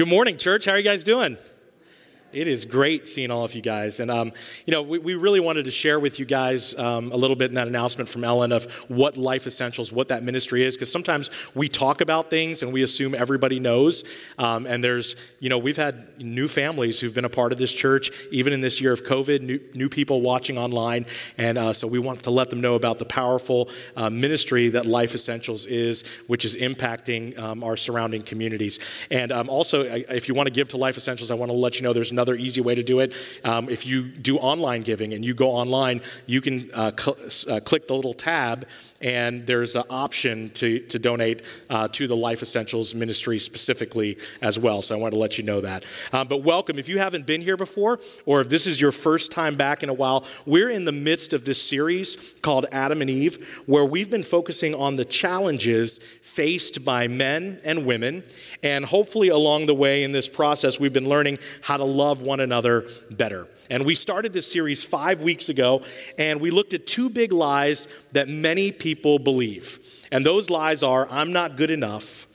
Good morning, church. How are you guys doing? It is great seeing all of you guys. And, um, you know, we, we, really wanted to share with you guys um, a little bit in that announcement from Ellen of what Life Essentials, what that ministry is, because sometimes we talk about things and we assume everybody knows. Um, and there's, you know, we've had new families who've been a part of this church, even in this year of COVID, new, new people watching online. And uh, so we want to let them know about the powerful uh, ministry that Life Essentials is, which is impacting um, our surrounding communities. And um, also, if you want to give to Life Essentials, I want to let you know there's another easy way to do it. Um, if you do online giving and you go online, you can uh, cl- uh, click the little tab, and there's an option to, to donate uh, to the Life Essentials ministry specifically as well. So I want to let you know that. Um, but welcome. If you haven't been here before, or if this is your first time back in a while, we're in the midst of this series called Adam and Eve, where we've been focusing on the challenges faced by men and women. And hopefully, along the way in this process, we've been learning how to love one another better. And we started this series five weeks ago, and we looked at two big lies that many people believe. And those lies are I'm not good enough,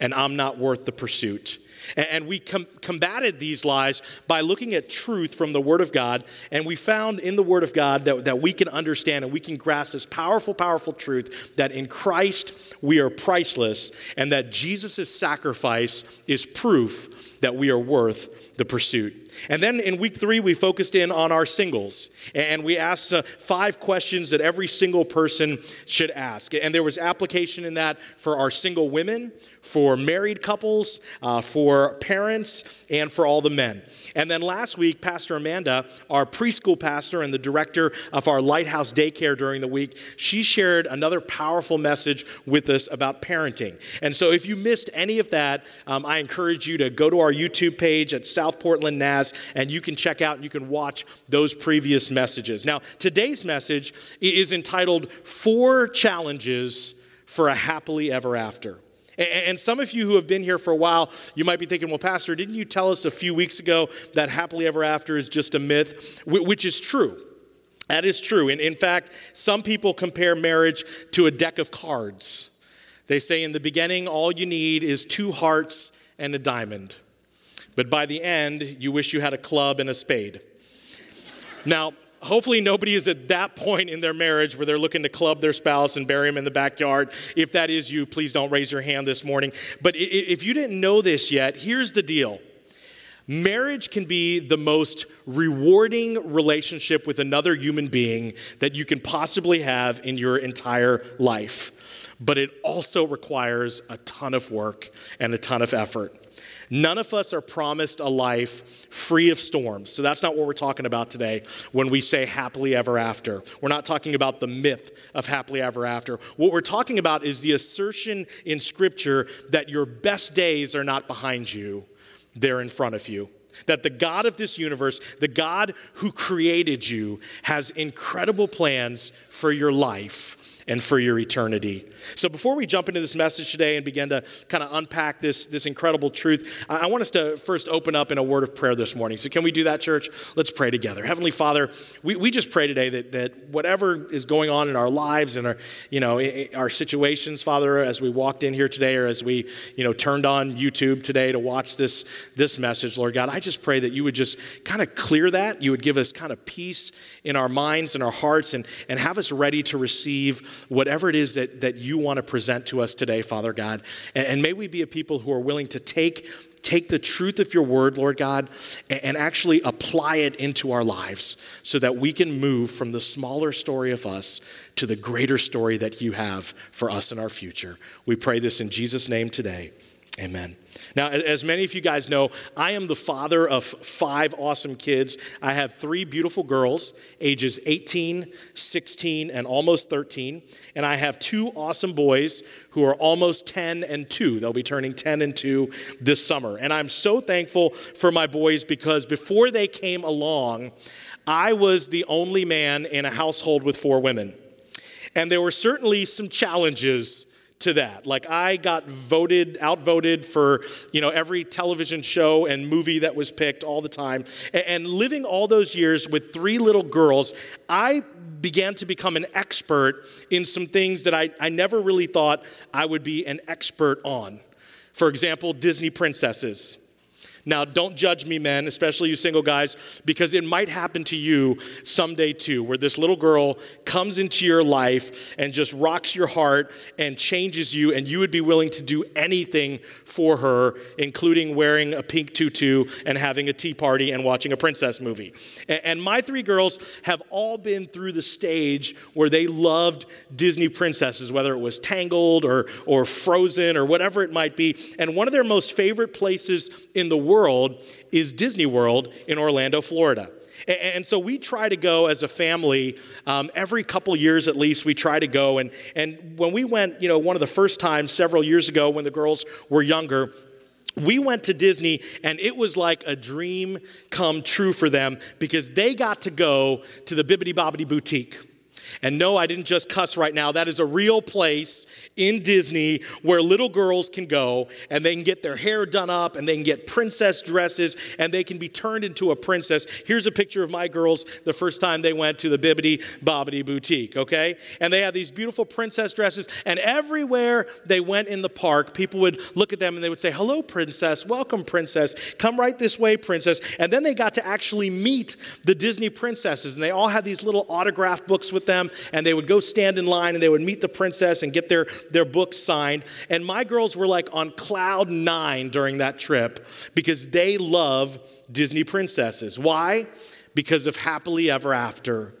and I'm not worth the pursuit. And we com- combated these lies by looking at truth from the Word of God. And we found in the Word of God that, that we can understand and we can grasp this powerful, powerful truth that in Christ we are priceless and that Jesus' sacrifice is proof that we are worth the pursuit. And then in week three, we focused in on our singles. And we asked uh, five questions that every single person should ask. And there was application in that for our single women, for married couples, uh, for parents, and for all the men. And then last week, Pastor Amanda, our preschool pastor and the director of our Lighthouse Daycare during the week, she shared another powerful message with us about parenting. And so if you missed any of that, um, I encourage you to go to our YouTube page at South Portland NAS and you can check out and you can watch those previous messages. Now, today's message is entitled Four Challenges for a Happily Ever After. And some of you who have been here for a while, you might be thinking, well, Pastor, didn't you tell us a few weeks ago that happily ever after is just a myth? Which is true. That is true. And in fact, some people compare marriage to a deck of cards. They say in the beginning, all you need is two hearts and a diamond. But by the end, you wish you had a club and a spade. Now, hopefully nobody is at that point in their marriage where they're looking to club their spouse and bury him in the backyard. If that is you, please don't raise your hand this morning. But if you didn't know this yet, here's the deal. Marriage can be the most rewarding relationship with another human being that you can possibly have in your entire life. But it also requires a ton of work and a ton of effort. None of us are promised a life free of storms. So that's not what we're talking about today when we say happily ever after. We're not talking about the myth of happily ever after. What we're talking about is the assertion in Scripture that your best days are not behind you, they're in front of you. That the God of this universe, the God who created you, has incredible plans for your life and for your eternity. So, before we jump into this message today and begin to kind of unpack this, this incredible truth, I want us to first open up in a word of prayer this morning. So, can we do that, church? Let's pray together. Heavenly Father, we, we just pray today that, that whatever is going on in our lives and our, you know, our situations, Father, as we walked in here today or as we, you know, turned on YouTube today to watch this, this message, Lord God, I just pray that you would just kind of clear that. You would give us kind of peace in our minds and our hearts and, and have us ready to receive whatever it is that, that you want to present to us today, Father God. And, and may we be a people who are willing to take take the truth of your word, Lord God, and actually apply it into our lives so that we can move from the smaller story of us to the greater story that you have for us in our future. We pray this in Jesus' name today. Amen. Now, as many of you guys know, I am the father of five awesome kids. I have three beautiful girls, ages 18, 16, and almost 13. And I have two awesome boys who are almost 10 and 2. They'll be turning 10 and 2 this summer. And I'm so thankful for my boys because before they came along, I was the only man in a household with four women. And there were certainly some challenges to that. Like I got voted, outvoted for, you know, every television show and movie that was picked all the time. And living all those years with three little girls, I began to become an expert in some things that I, I never really thought I would be an expert on. For example, Disney princesses. Now, don't judge me, men, especially you single guys, because it might happen to you someday too, where this little girl comes into your life and just rocks your heart and changes you, and you would be willing to do anything for her, including wearing a pink tutu and having a tea party and watching a princess movie. And my three girls have all been through the stage where they loved Disney princesses, whether it was Tangled or, or Frozen or whatever it might be. And one of their most favorite places in the world world is Disney World in Orlando, Florida. And so we try to go as a family um, every couple years at least. We try to go, and and when we went, you know, one of the first times several years ago when the girls were younger, we went to Disney and it was like a dream come true for them because they got to go to the Bibbidi Bobbidi Boutique. And no, I didn't just cuss right now. That is a real place in Disney where little girls can go and they can get their hair done up and they can get princess dresses and they can be turned into a princess. Here's a picture of my girls the first time they went to the Bibbidi Bobbidi Boutique, okay? And they had these beautiful princess dresses, and everywhere they went in the park, people would look at them and they would say, Hello, princess. Welcome, princess. Come right this way, princess. And then they got to actually meet the Disney princesses, and they all had these little autograph books with them them, and they would go stand in line and they would meet the princess and get their, their books signed. And my girls were like on cloud nine during that trip because they love Disney princesses. Why? Because of Happily Ever After.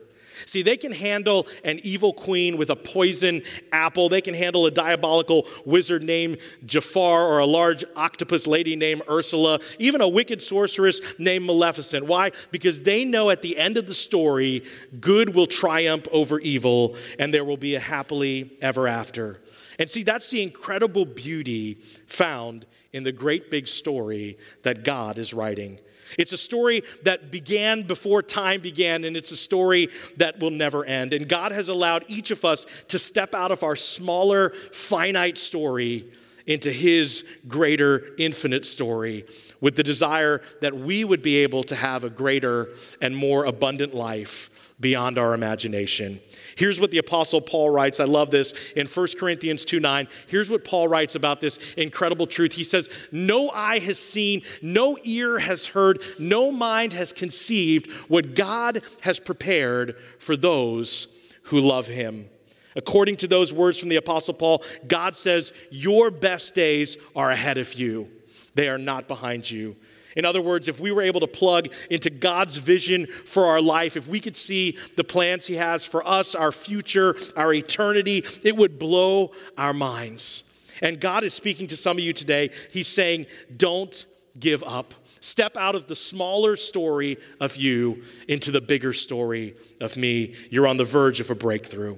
See, they can handle an evil queen with a poison apple. They can handle a diabolical wizard named Jafar or a large octopus lady named Ursula, even a wicked sorceress named Maleficent. Why? Because they know at the end of the story, good will triumph over evil and there will be a happily ever after. And see, that's the incredible beauty found in the great big story that God is writing. It's a story that began before time began, and it's a story that will never end. And God has allowed each of us to step out of our smaller, finite story into His greater, infinite story with the desire that we would be able to have a greater and more abundant life beyond our imagination. Here's what the Apostle Paul writes. I love this in 1 Corinthians 2 9. Here's what Paul writes about this incredible truth. He says, No eye has seen, no ear has heard, no mind has conceived what God has prepared for those who love him. According to those words from the Apostle Paul, God says, Your best days are ahead of you, they are not behind you. In other words, if we were able to plug into God's vision for our life, if we could see the plans He has for us, our future, our eternity, it would blow our minds. And God is speaking to some of you today. He's saying, Don't give up. Step out of the smaller story of you into the bigger story of me. You're on the verge of a breakthrough.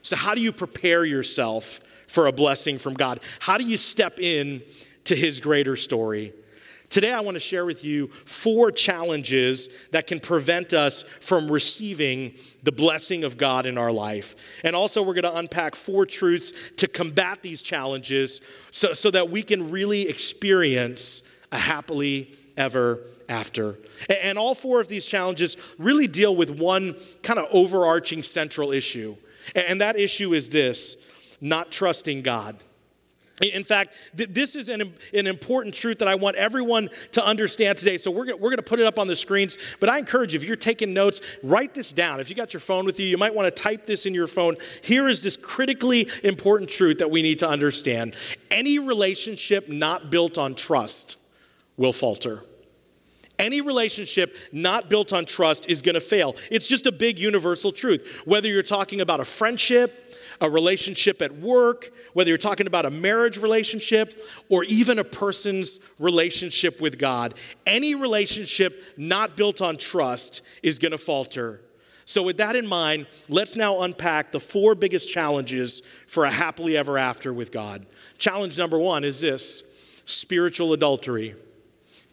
So, how do you prepare yourself for a blessing from God? How do you step in to His greater story? Today, I want to share with you four challenges that can prevent us from receiving the blessing of God in our life. And also, we're going to unpack four truths to combat these challenges so, so that we can really experience a happily ever after. And all four of these challenges really deal with one kind of overarching central issue. And that issue is this not trusting God. In fact, th- this is an, an important truth that I want everyone to understand today. So we're, we're going to put it up on the screens. But I encourage you, if you're taking notes, write this down. If you got your phone with you, you might want to type this in your phone. Here is this critically important truth that we need to understand any relationship not built on trust will falter. Any relationship not built on trust is going to fail. It's just a big universal truth. Whether you're talking about a friendship, a relationship at work, whether you're talking about a marriage relationship or even a person's relationship with God, any relationship not built on trust is going to falter. So, with that in mind, let's now unpack the four biggest challenges for a happily ever after with God. Challenge number one is this spiritual adultery.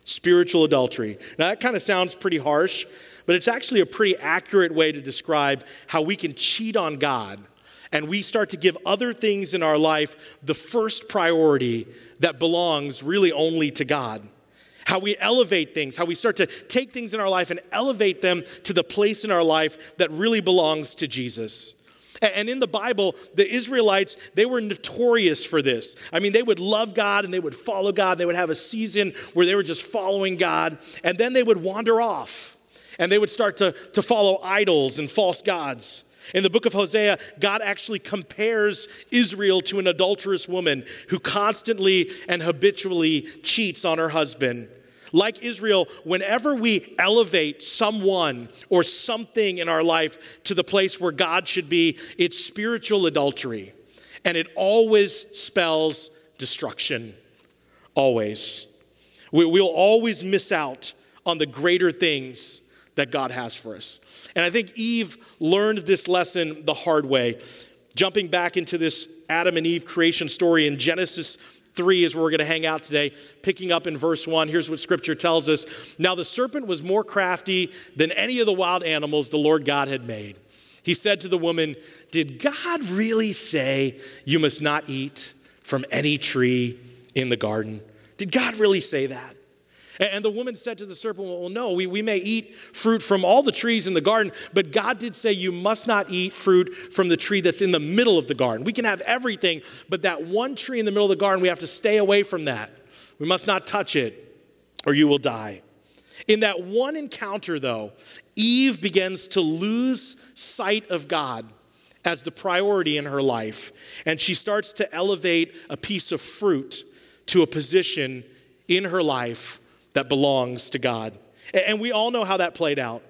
Spiritual adultery. Now, that kind of sounds pretty harsh, but it's actually a pretty accurate way to describe how we can cheat on God and we start to give other things in our life the first priority that belongs really only to God. How we elevate things, how we start to take things in our life and elevate them to the place in our life that really belongs to Jesus. And in the Bible, the Israelites, they were notorious for this. I mean, they would love God and they would follow God. They would have a season where they were just following God, and then they would wander off and they would start to, to follow idols and false gods. In the book of Hosea, God actually compares Israel to an adulterous woman who constantly and habitually cheats on her husband. Like Israel, whenever we elevate someone or something in our life to the place where God should be, it's spiritual adultery. And it always spells destruction. Always. We, will always miss out on the greater things that God has for us. And I think Eve learned this lesson the hard way. Jumping back into this Adam and Eve creation story in Genesis 3 is where we're going to hang out today. Picking up in verse 1, here's what scripture tells us Now the serpent was more crafty than any of the wild animals the Lord God had made. He said to the woman, Did God really say you must not eat from any tree in the garden? Did God really say that? And the woman said to the serpent, Well, no, we, we may eat fruit from all the trees in the garden, but God did say you must not eat fruit from the tree that's in the middle of the garden. We can have everything, but that one tree in the middle of the garden, we have to stay away from that. We must not touch it, or you will die. In that one encounter, though, Eve begins to lose sight of God as the priority in her life, and she starts to elevate a piece of fruit to a position in her life that belongs to God. And we all know how that played out.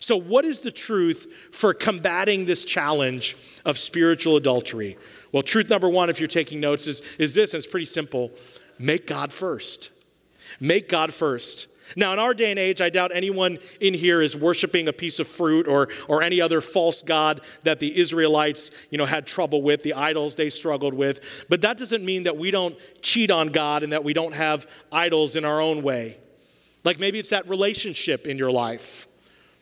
So, what is the truth for combating this challenge of spiritual adultery? Well, truth number one, if you're taking notes, is, is this, and it's pretty simple make God first. Make God first. Now, in our day and age, I doubt anyone in here is worshiping a piece of fruit or, or any other false god that the Israelites, you know, had trouble with, the idols they struggled with. But that doesn't mean that we don't cheat on God and that we don't have idols in our own way. Like maybe it's that relationship in your life,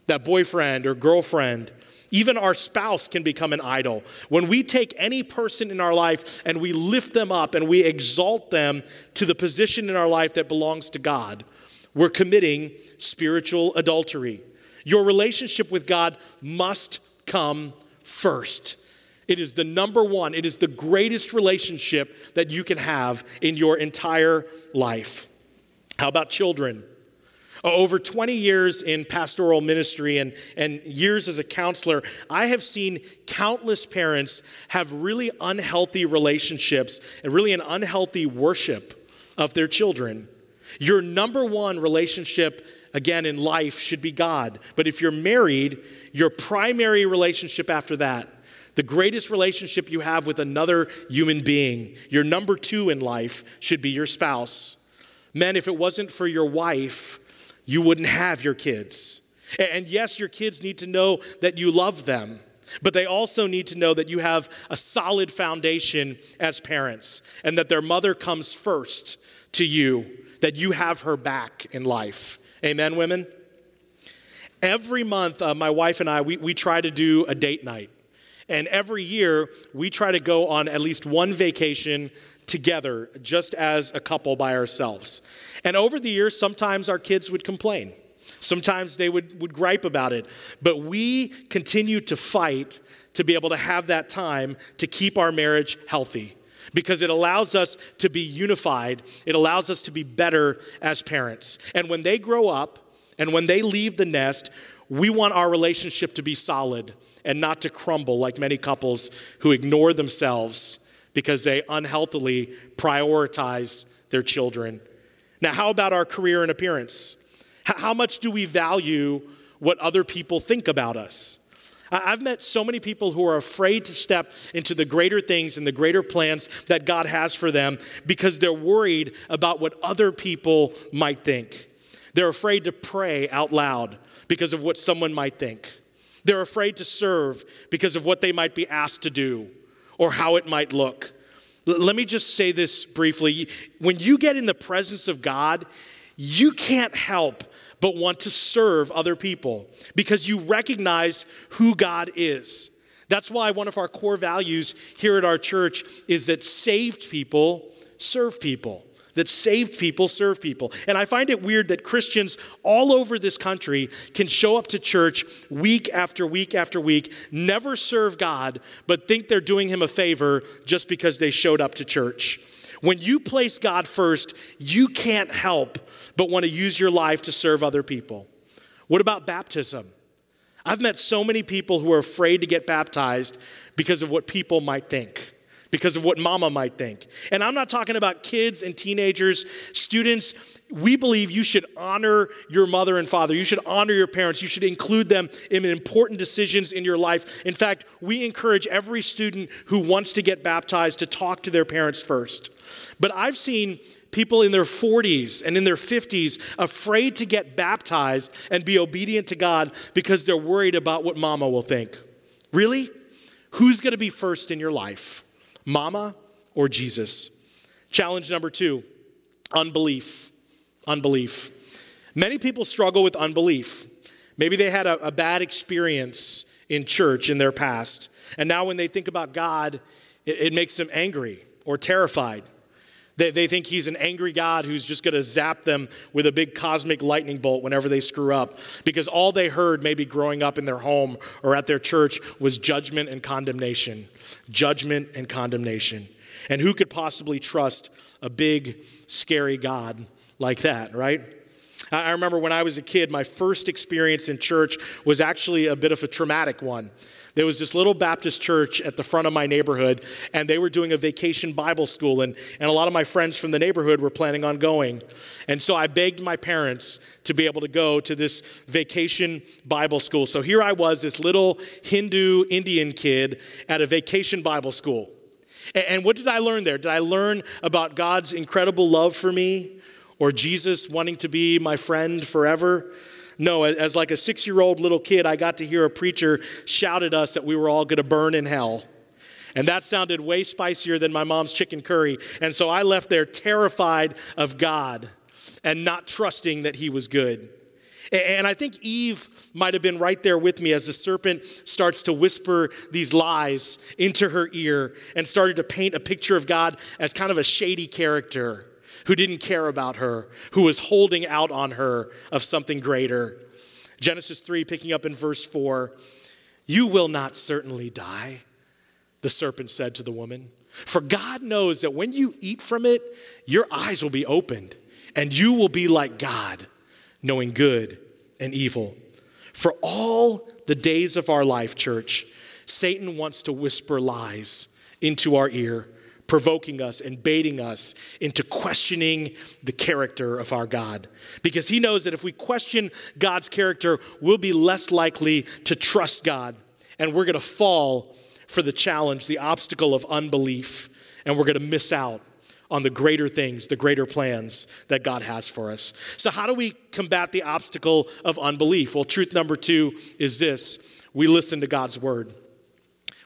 that boyfriend or girlfriend. Even our spouse can become an idol. When we take any person in our life and we lift them up and we exalt them to the position in our life that belongs to God, we're committing spiritual adultery. Your relationship with God must come first. It is the number one, it is the greatest relationship that you can have in your entire life. How about children? Uh, over 20 years in pastoral ministry and, and years as a counselor, I have seen countless parents have really unhealthy relationships and really an unhealthy worship of their children. Your number one relationship, again, in life should be God. But if you're married, your primary relationship after that, the greatest relationship you have with another human being, your number two in life should be your spouse. Men, if it wasn't for your wife, you wouldn't have your kids. And yes, your kids need to know that you love them, but they also need to know that you have a solid foundation as parents and that their mother comes first to you, that you have her back in life. Amen, women? Every month, uh, my wife and I, we, we try to do a date night. And every year, we try to go on at least one vacation together, just as a couple by ourselves. And over the years, sometimes our kids would complain. Sometimes they would, would gripe about it. But we continue to fight to be able to have that time to keep our marriage healthy because it allows us to be unified. It allows us to be better as parents. And when they grow up and when they leave the nest, we want our relationship to be solid and not to crumble like many couples who ignore themselves because they unhealthily prioritize their children. Now, how about our career and appearance? How much do we value what other people think about us? I've met so many people who are afraid to step into the greater things and the greater plans that God has for them because they're worried about what other people might think. They're afraid to pray out loud because of what someone might think. They're afraid to serve because of what they might be asked to do or how it might look. L- let me just say this briefly. When you get in the presence of God, you can't help but want to serve other people because you recognize who God is. That's why one of our core values here at our church is that saved people serve people. That saved people serve people. And I find it weird that Christians all over this country can show up to church week after week after week, never serve God, but think they're doing him a favor just because they showed up to church. When you place God first, you can't help but want to use your life to serve other people. What about baptism? I've met so many people who are afraid to get baptized because of what people might think, because of what mama might think. And I'm not talking about kids and teenagers, students. We believe you should honor your mother and father. You should honor your parents. You should include them in important decisions in your life. In fact, we encourage every student who wants to get baptized to talk to their parents first. But I've seen people in their 40s and in their 50s afraid to get baptized and be obedient to God because they're worried about what mama will think. Really? Who's going to be first in your life? Mama or Jesus? Challenge number two unbelief. Unbelief. Many people struggle with unbelief. Maybe they had a, a bad experience in church in their past, and now when they think about God, it, it makes them angry or terrified. They, they think he's an angry God who's just going to zap them with a big cosmic lightning bolt whenever they screw up. Because all they heard, maybe growing up in their home or at their church, was judgment and condemnation. Judgment and condemnation. And who could possibly trust a big, scary God like that, right? I remember when I was a kid, my first experience in church was actually a bit of a traumatic one. There was this little Baptist church at the front of my neighborhood, and they were doing a vacation Bible school, and, and a lot of my friends from the neighborhood were planning on going. And so I begged my parents to be able to go to this vacation Bible school. So here I was, this little Hindu Indian kid at a vacation Bible school. And, and what did I learn there? Did I learn about God's incredible love for me? Or Jesus wanting to be my friend forever? No, as like a six year old little kid, I got to hear a preacher shout at us that we were all going to burn in hell. And that sounded way spicier than my mom's chicken curry. And so I left there terrified of God and not trusting that He was good. And I think Eve might have been right there with me as the serpent starts to whisper these lies into her ear and started to paint a picture of God as kind of a shady character who didn't care about her, who was holding out on her of something greater. Genesis 3, picking up in verse 4 You will not certainly die, the serpent said to the woman. For God knows that when you eat from it, your eyes will be opened, and you will be like God, knowing good and evil. For all the days of our life, church, Satan wants to whisper lies into our ear provoking us and baiting us into questioning the character of our God. Because he knows that if we question God's character, we'll be less likely to trust God. And we're going to fall for the challenge, the obstacle of unbelief. And we're going to miss out on the greater things, the greater plans that God has for us. So, how do we combat the obstacle of unbelief? Well, truth number two is this we listen to God's word.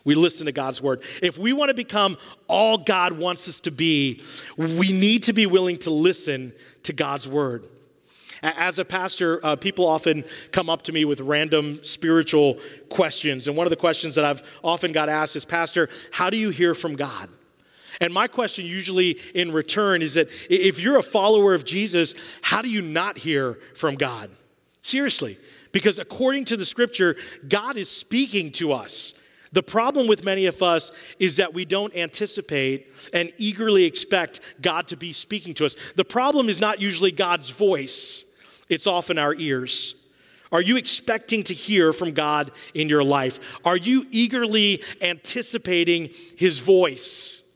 We listen to God's word. If we want to become all God wants us to be, we need to be willing to listen to God's word. As a pastor, uh, people often come up to me with random spiritual questions. And one of the questions that I've often got asked is, Pastor, how do you hear from God? And my question, usually in return, is that if you're a follower of Jesus, how do you not hear from God? Seriously, because according to the scripture, God is speaking to us. The problem with many of us is that we don't anticipate and eagerly expect God to be speaking to us. The problem is not usually God's voice, it's often our ears. Are you expecting to hear from God in your life? Are you eagerly anticipating His voice?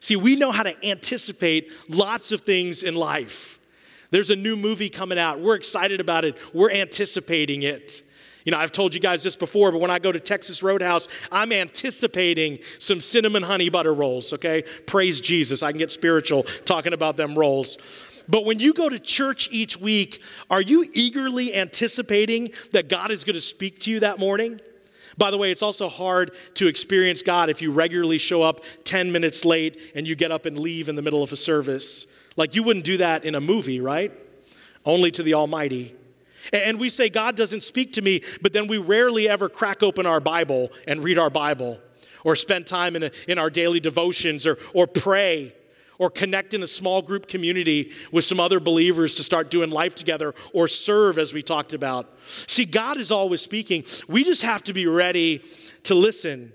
See, we know how to anticipate lots of things in life. There's a new movie coming out. We're excited about it. We're anticipating it. You know, I've told you guys this before, but when I go to Texas Roadhouse, I'm anticipating some cinnamon honey butter rolls, okay? Praise Jesus. I can get spiritual talking about them rolls. But when you go to church each week, are you eagerly anticipating that God is going to speak to you that morning? By the way, it's also hard to experience God if you regularly show up 10 minutes late and you get up and leave in the middle of a service. Like you wouldn't do that in a movie, right? Only to the Almighty. And we say, God doesn't speak to me, but then we rarely ever crack open our Bible and read our Bible or spend time in, a, in our daily devotions or, or pray or connect in a small group community with some other believers to start doing life together or serve as we talked about. See, God is always speaking. We just have to be ready to listen.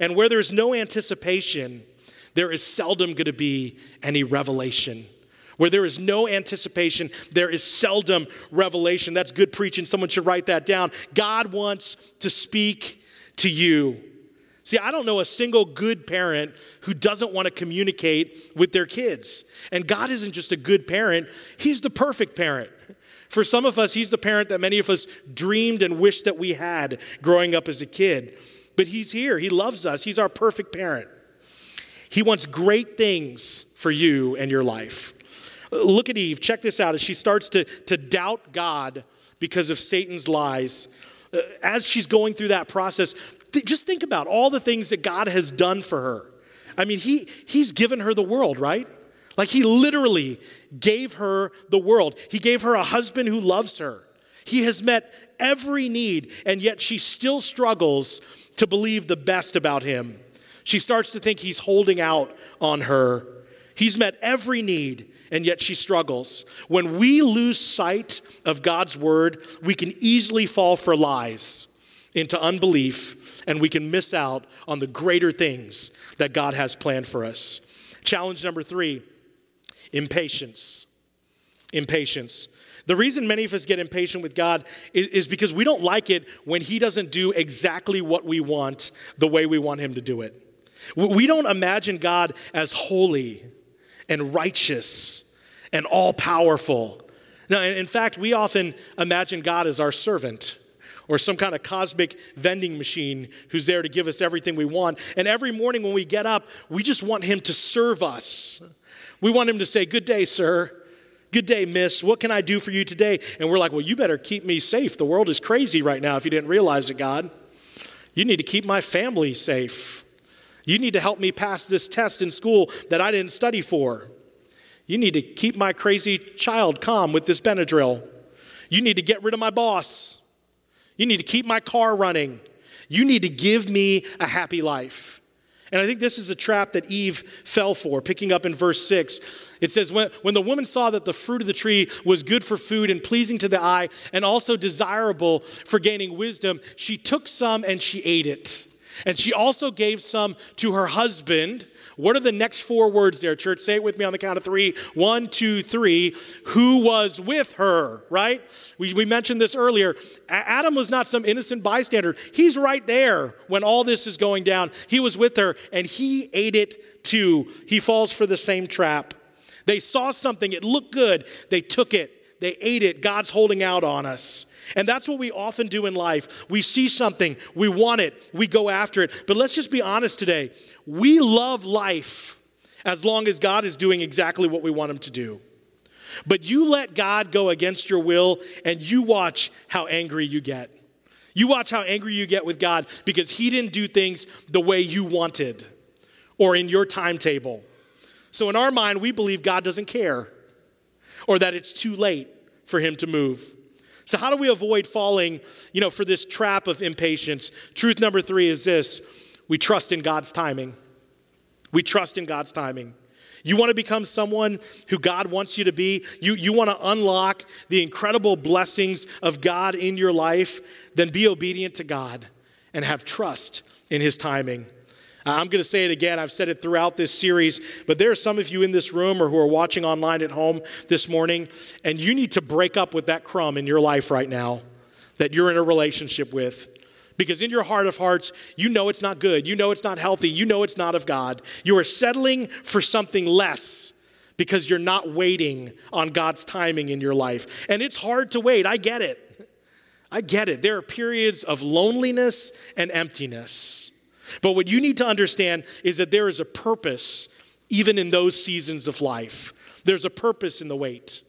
And where there's no anticipation, there is seldom going to be any revelation. Where there is no anticipation, there is seldom revelation. That's good preaching. Someone should write that down. God wants to speak to you. See, I don't know a single good parent who doesn't want to communicate with their kids. And God isn't just a good parent, He's the perfect parent. For some of us, He's the parent that many of us dreamed and wished that we had growing up as a kid. But He's here, He loves us, He's our perfect parent. He wants great things for you and your life. Look at Eve. Check this out as she starts to, to doubt God because of Satan's lies. Uh, as she's going through that process, Th- just think about all the things that God has done for her. I mean, he, He's given her the world, right? Like, He literally gave her the world. He gave her a husband who loves her. He has met every need, and yet she still struggles to believe the best about Him. She starts to think He's holding out on her. He's met every need, and yet she struggles. When we lose sight of God's word, we can easily fall for lies, into unbelief, and we can miss out on the greater things that God has planned for us. Challenge number three impatience. Impatience. The reason many of us get impatient with God is, because we don't like it when He doesn't do exactly what we want the way we want Him to do it. We don't imagine God as holy and righteous and all powerful. Now, in fact, we often imagine God as our servant or some kind of cosmic vending machine who's there to give us everything we want. And every morning when we get up, we just want him to serve us. We want him to say, Good day, sir. Good day, miss. What can I do for you today? And we're like, Well, you better keep me safe. The world is crazy right now if you didn't realize it, God. You need to keep my family safe. You need to help me pass this test in school that I didn't study for. You need to keep my crazy child calm with this Benadryl. You need to get rid of my boss. You need to keep my car running. You need to give me a happy life. And I think this is a trap that Eve fell for, picking up in verse 6. It says, when, when the woman saw that the fruit of the tree was good for food and pleasing to the eye and also desirable for gaining wisdom, she took some and she ate it. And she also gave some to her husband what are the next four words there, church? Say it with me on the count of three. One, two, three. Who was with her, right? We, we mentioned this earlier. Adam was not some innocent bystander. He's right there when all this is going down. He was with her and he ate it too. He falls for the same trap. They saw something, it looked good, they took it, they ate it. God's holding out on us. And that's what we often do in life. We see something, we want it, we go after it. But let's just be honest today. We love life as long as God is doing exactly what we want Him to do. But you let God go against your will, and you watch how angry you get. You watch how angry you get with God because He didn't do things the way you wanted or in your timetable. So, in our mind, we believe God doesn't care or that it's too late for Him to move. So, how do we avoid falling, you know, for this trap of impatience? Truth number three is this we trust in God's timing. We trust in God's timing. You want to become someone who God wants you to be? You, you want to unlock the incredible blessings of God in your life? Then be obedient to God and have trust in His timing. I'm going to say it again. I've said it throughout this series, but there are some of you in this room or who are watching online at home this morning, and you need to break up with that crumb in your life right now that you're in a relationship with. Because in your heart of hearts, you know it's not good. You know it's not healthy. You know it's not of God. You are settling for something less because you're not waiting on God's timing in your life. And it's hard to wait. I get it. I get it. There are periods of loneliness and emptiness. But what you need to understand is that there is a purpose even in those seasons of life. There's a purpose in the wait.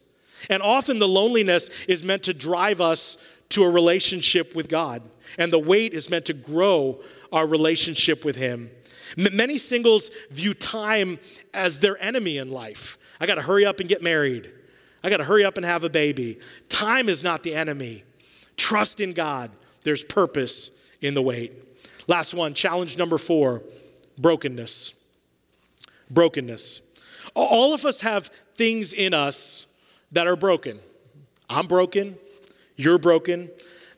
And often the loneliness is meant to drive us to a relationship with God, and the wait is meant to grow our relationship with Him. Many singles view time as their enemy in life. I got to hurry up and get married. I got to hurry up and have a baby. Time is not the enemy. Trust in God. There's purpose in the wait. Last one, challenge number four brokenness. Brokenness. All of us have things in us that are broken. I'm broken. You're broken.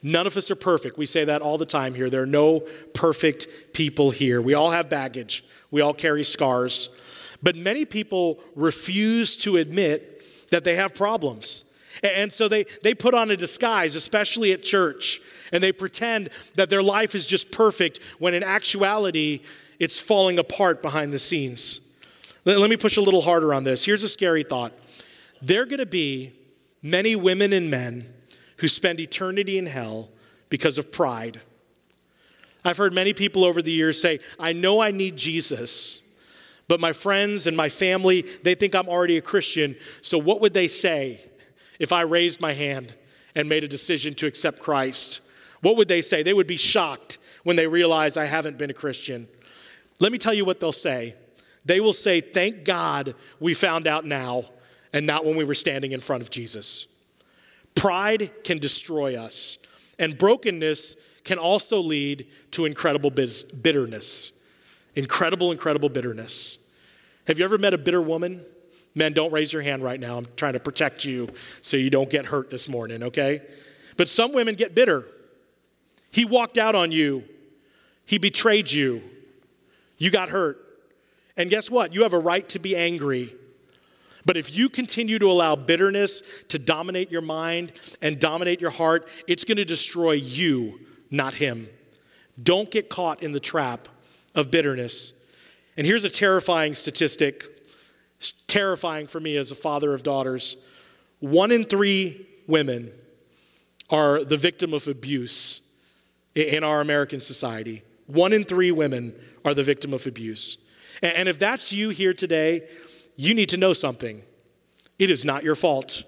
None of us are perfect. We say that all the time here. There are no perfect people here. We all have baggage, we all carry scars. But many people refuse to admit that they have problems. And so they, they put on a disguise, especially at church, and they pretend that their life is just perfect when in actuality, it's falling apart behind the scenes. Let, let me push a little harder on this. Here's a scary thought there are going to be many women and men who spend eternity in hell because of pride. I've heard many people over the years say, I know I need Jesus, but my friends and my family, they think I'm already a Christian. So what would they say if I raised my hand and made a decision to accept Christ? What would they say? They would be shocked when they realize I haven't been a Christian. Let me tell you what they'll say. They will say, Thank God we found out now and not when we were standing in front of Jesus. Pride can destroy us, and brokenness can also lead to incredible bitterness. Incredible, incredible bitterness. Have you ever met a bitter woman? Men, don't raise your hand right now. I'm trying to protect you so you don't get hurt this morning, okay? But some women get bitter. He walked out on you, he betrayed you, you got hurt. And guess what? You have a right to be angry. But if you continue to allow bitterness to dominate your mind and dominate your heart, it's going to destroy you, not him. Don't get caught in the trap of bitterness. And here's a terrifying statistic, terrifying for me as a father of daughters. One in three women are the victim of abuse in our American society. One in three women are the victim of abuse. And if that's you here today, you need to know something. It is not your fault.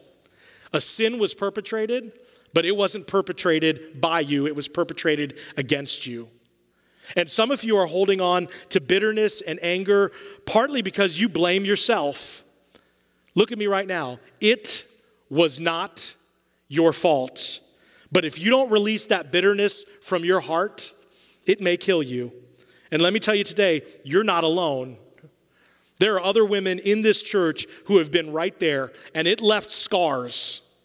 A sin was perpetrated, but it wasn't perpetrated by you, it was perpetrated against you. And some of you are holding on to bitterness and anger partly because you blame yourself. Look at me right now. It was not your fault. But if you don't release that bitterness from your heart, it may kill you. And let me tell you today, you're not alone. There are other women in this church who have been right there, and it left scars.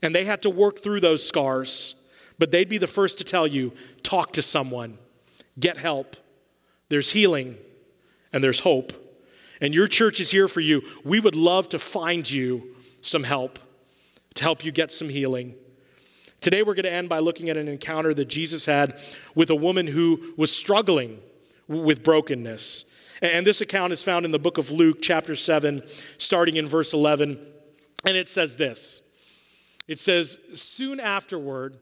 And they had to work through those scars. But they'd be the first to tell you talk to someone, get help. There's healing, and there's hope. And your church is here for you. We would love to find you some help, to help you get some healing. Today, we're going to end by looking at an encounter that Jesus had with a woman who was struggling with brokenness. And this account is found in the book of Luke, chapter 7, starting in verse 11. And it says this It says, Soon afterward,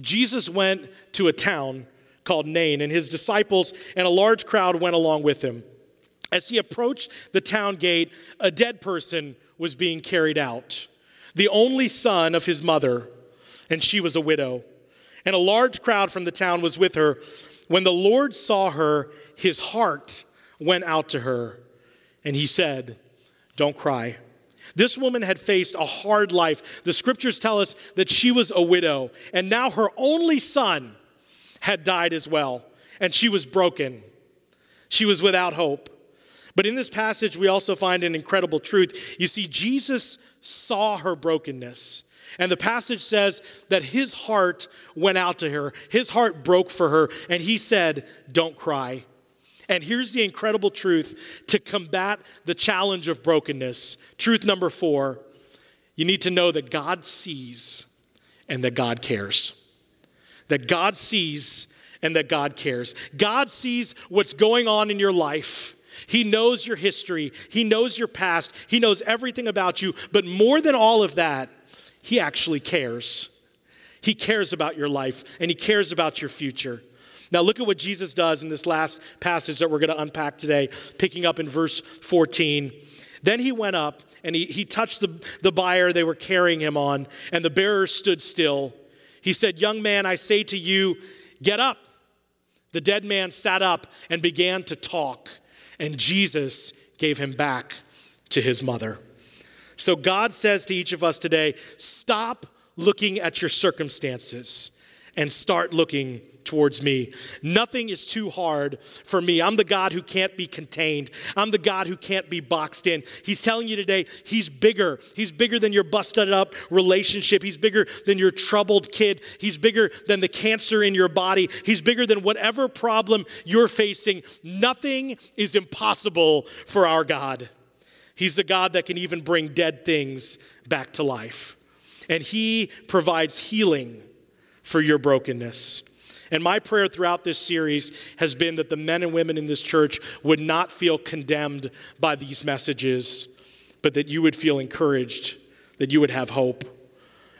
Jesus went to a town called Nain, and his disciples and a large crowd went along with him. As he approached the town gate, a dead person was being carried out, the only son of his mother, and she was a widow. And a large crowd from the town was with her. When the Lord saw her, his heart went out to her and he said, Don't cry. This woman had faced a hard life. The scriptures tell us that she was a widow, and now her only son had died as well, and she was broken. She was without hope. But in this passage, we also find an incredible truth. You see, Jesus saw her brokenness. And the passage says that his heart went out to her. His heart broke for her, and he said, Don't cry. And here's the incredible truth to combat the challenge of brokenness. Truth number four you need to know that God sees and that God cares. That God sees and that God cares. God sees what's going on in your life. He knows your history, He knows your past, He knows everything about you. But more than all of that, He actually cares. He cares about your life and He cares about your future. Now, look at what Jesus does in this last passage that we're going to unpack today, picking up in verse 14. Then he went up and he, he touched the, the bier they were carrying him on, and the bearer stood still. He said, Young man, I say to you, get up. The dead man sat up and began to talk, and Jesus gave him back to his mother. So God says to each of us today stop looking at your circumstances and start looking towards me. Nothing is too hard for me. I'm the God who can't be contained. I'm the God who can't be boxed in. He's telling you today, He's bigger. He's bigger than your busted up relationship. He's bigger than your troubled kid. He's bigger than the cancer in your body. He's bigger than whatever problem you're facing. Nothing is impossible for our God. He's the God that can even bring dead things back to life. And He provides healing for your brokenness. And my prayer throughout this series has been that the men and women in this church would not feel condemned by these messages, but that you would feel encouraged, that you would have hope.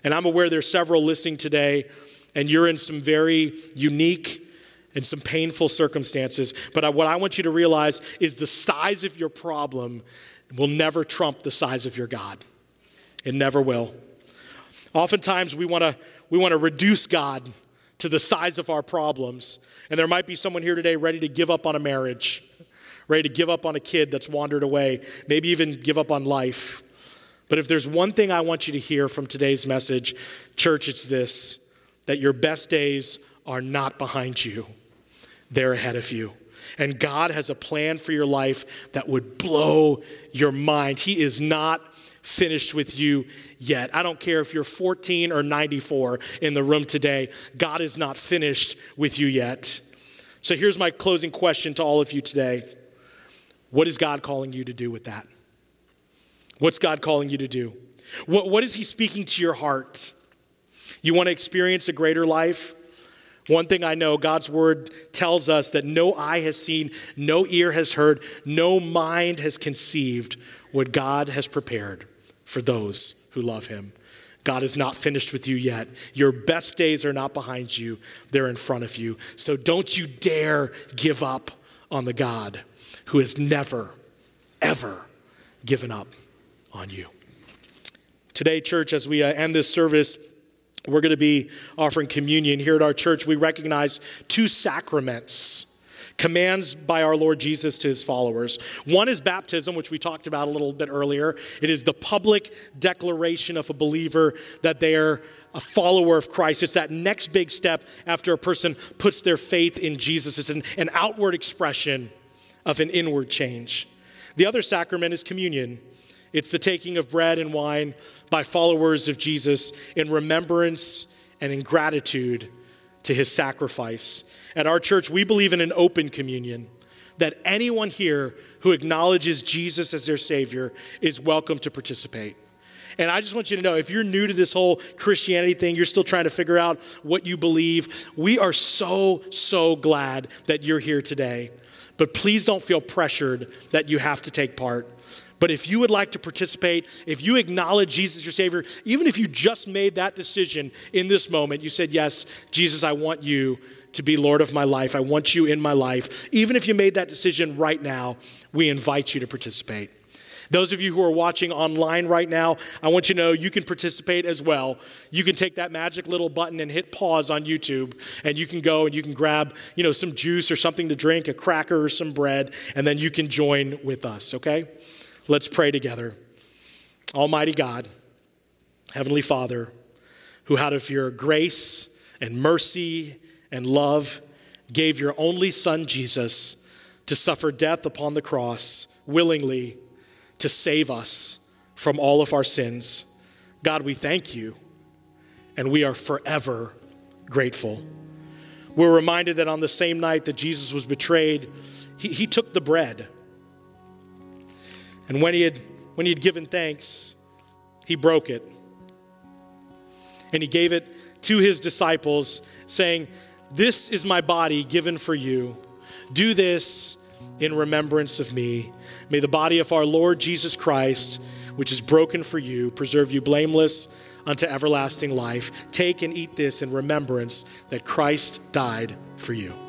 And I'm aware there's several listening today, and you're in some very unique and some painful circumstances. But what I want you to realize is the size of your problem will never trump the size of your God. It never will. Oftentimes, we want to we want to reduce God to the size of our problems. And there might be someone here today ready to give up on a marriage, ready to give up on a kid that's wandered away, maybe even give up on life. But if there's one thing I want you to hear from today's message, church, it's this that your best days are not behind you, they're ahead of you. And God has a plan for your life that would blow your mind. He is not finished with you yet. I don't care if you're 14 or 94 in the room today, God is not finished with you yet. So here's my closing question to all of you today What is God calling you to do with that? What's God calling you to do? What, what is He speaking to your heart? You want to experience a greater life? One thing I know God's word tells us that no eye has seen, no ear has heard, no mind has conceived what God has prepared for those who love him. God is not finished with you yet. Your best days are not behind you, they're in front of you. So don't you dare give up on the God who has never, ever given up on you. Today, church, as we uh, end this service, we're going to be offering communion. Here at our church, we recognize two sacraments commands by our Lord Jesus to his followers. One is baptism, which we talked about a little bit earlier. It is the public declaration of a believer that they are a follower of Christ. It's that next big step after a person puts their faith in Jesus. It's an, an outward expression of an inward change. The other sacrament is communion. It's the taking of bread and wine by followers of Jesus in remembrance and in gratitude to his sacrifice. At our church, we believe in an open communion, that anyone here who acknowledges Jesus as their Savior is welcome to participate. And I just want you to know if you're new to this whole Christianity thing, you're still trying to figure out what you believe, we are so, so glad that you're here today. But please don't feel pressured that you have to take part. But if you would like to participate, if you acknowledge Jesus your Savior, even if you just made that decision in this moment, you said, Yes, Jesus, I want you to be Lord of my life. I want you in my life. Even if you made that decision right now, we invite you to participate. Those of you who are watching online right now, I want you to know you can participate as well. You can take that magic little button and hit pause on YouTube, and you can go and you can grab, you know, some juice or something to drink, a cracker or some bread, and then you can join with us, okay? Let's pray together. Almighty God, Heavenly Father, who out of your grace and mercy and love gave your only Son, Jesus, to suffer death upon the cross willingly to save us from all of our sins. God, we thank you, and we are forever grateful. We're reminded that on the same night that Jesus was betrayed, he, he took the bread and when he had when he had given thanks, he broke it. And he gave it to his disciples, saying, This is my body given for you. Do this in remembrance of me. May the body of our Lord Jesus Christ, which is broken for you, preserve you blameless unto everlasting life. Take and eat this in remembrance that Christ died for you.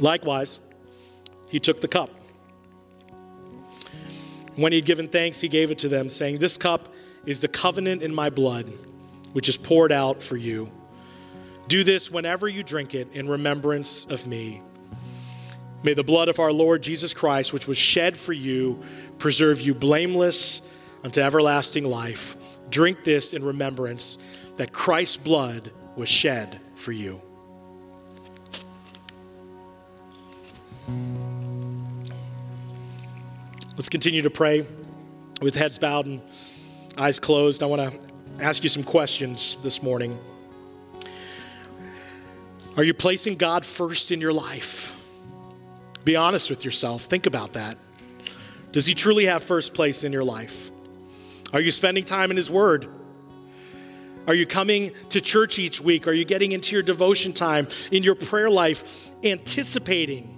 Likewise, he took the cup. When he had given thanks, he gave it to them, saying, This cup is the covenant in my blood, which is poured out for you. Do this whenever you drink it in remembrance of me. May the blood of our Lord Jesus Christ, which was shed for you, preserve you blameless unto everlasting life. Drink this in remembrance that Christ's blood was shed for you. Let's continue to pray with heads bowed and eyes closed. I want to ask you some questions this morning. Are you placing God first in your life? Be honest with yourself. Think about that. Does He truly have first place in your life? Are you spending time in His Word? Are you coming to church each week? Are you getting into your devotion time, in your prayer life, anticipating,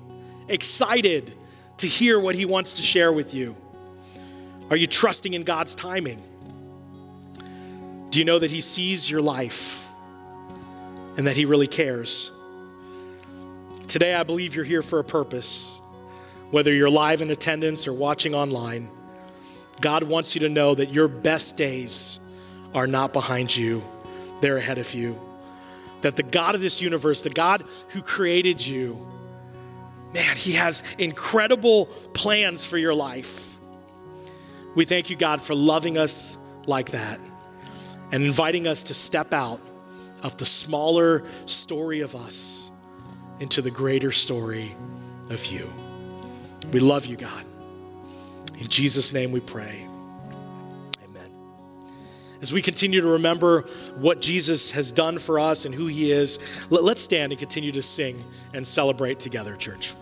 excited to hear what He wants to share with you? Are you trusting in God's timing? Do you know that He sees your life and that He really cares? Today, I believe you're here for a purpose. Whether you're live in attendance or watching online, God wants you to know that your best days are not behind you, they're ahead of you. That the God of this universe, the God who created you, man, He has incredible plans for your life. We thank you, God, for loving us like that and inviting us to step out of the smaller story of us into the greater story of you. We love you, God. In Jesus' name we pray. As we continue to remember what Jesus has done for us and who he is, let's stand and continue to sing and celebrate together, church.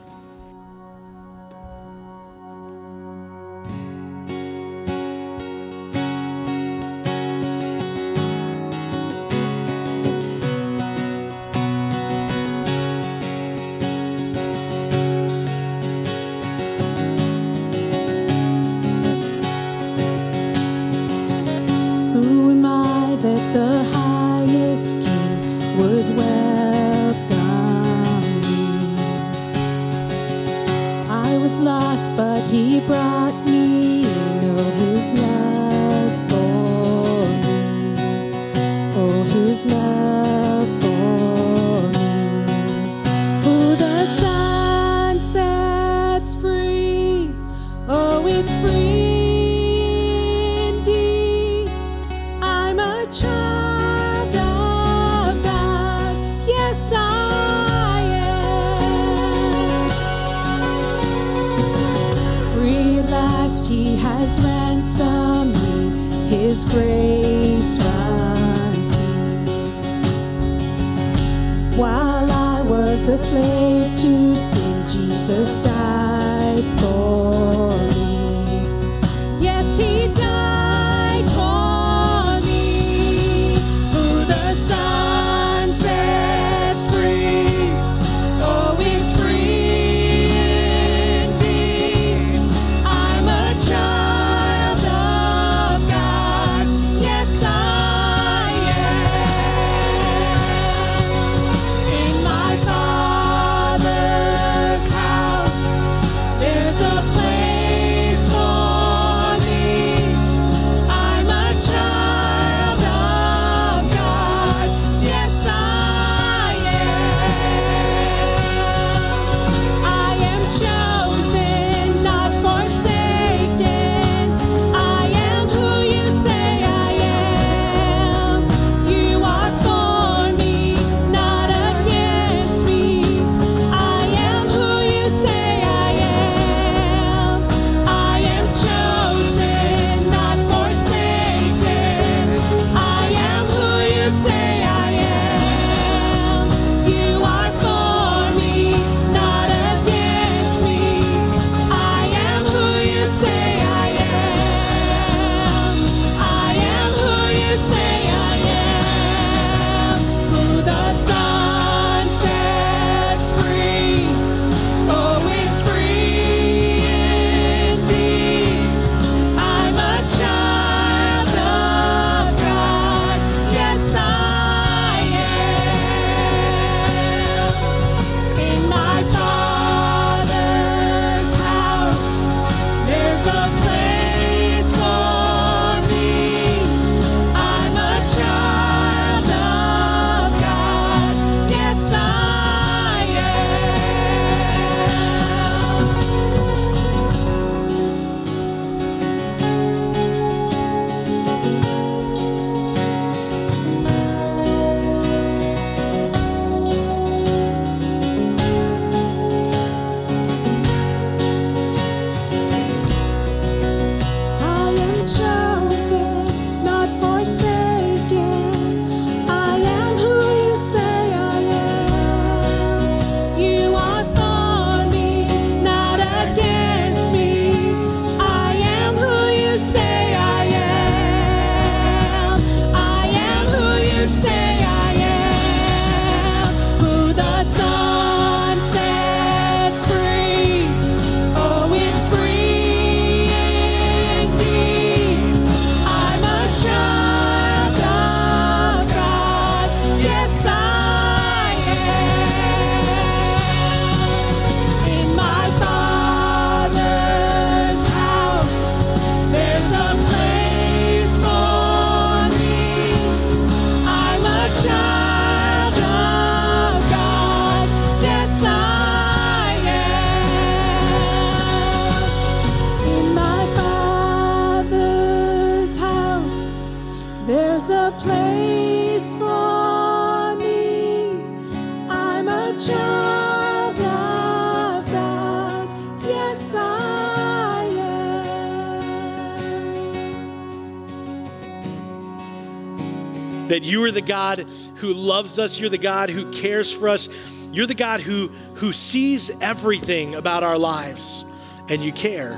You are the God who loves us, you're the God who cares for us, you're the God who, who sees everything about our lives, and you care.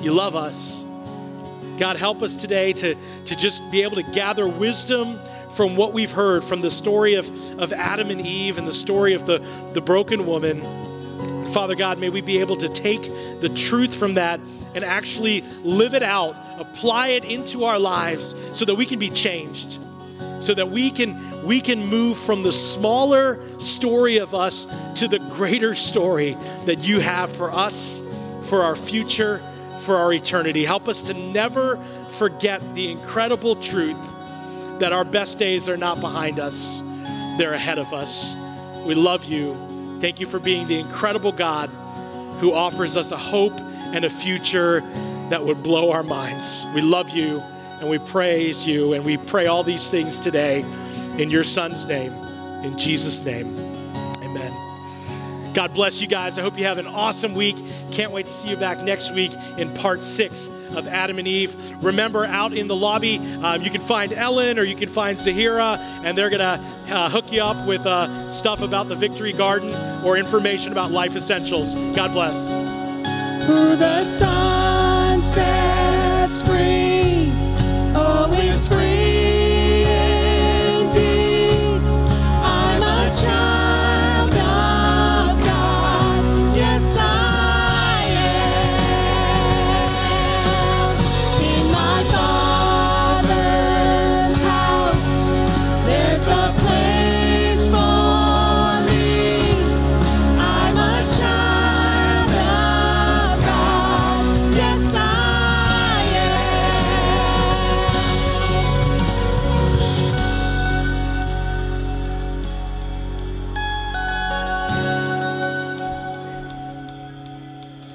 You love us. God, help us today to, to just be able to gather wisdom from what we've heard from the story of, of Adam and Eve and the story of the, the broken woman. Father God, may we be able to take the truth from that and actually live it out, apply it into our lives so that we can be changed, so that we can we can move from the smaller story of us to the greater story that you have for us, for our future, for our eternity. Help us to never forget the incredible truth that our best days are not behind us, they're ahead of us. We love you. Thank you for being the incredible God who offers us a hope and a future that would blow our minds. We love you and we praise you and we pray all these things today in your son's name, in Jesus' name. Amen. God bless you guys. I hope you have an awesome week. Can't wait to see you back next week in part six of Adam and Eve. Remember, out in the lobby, um, you can find Ellen or you can find Zahira, and they're going to uh, hook you up with uh, stuff about the Victory Garden or information about life essentials. God bless.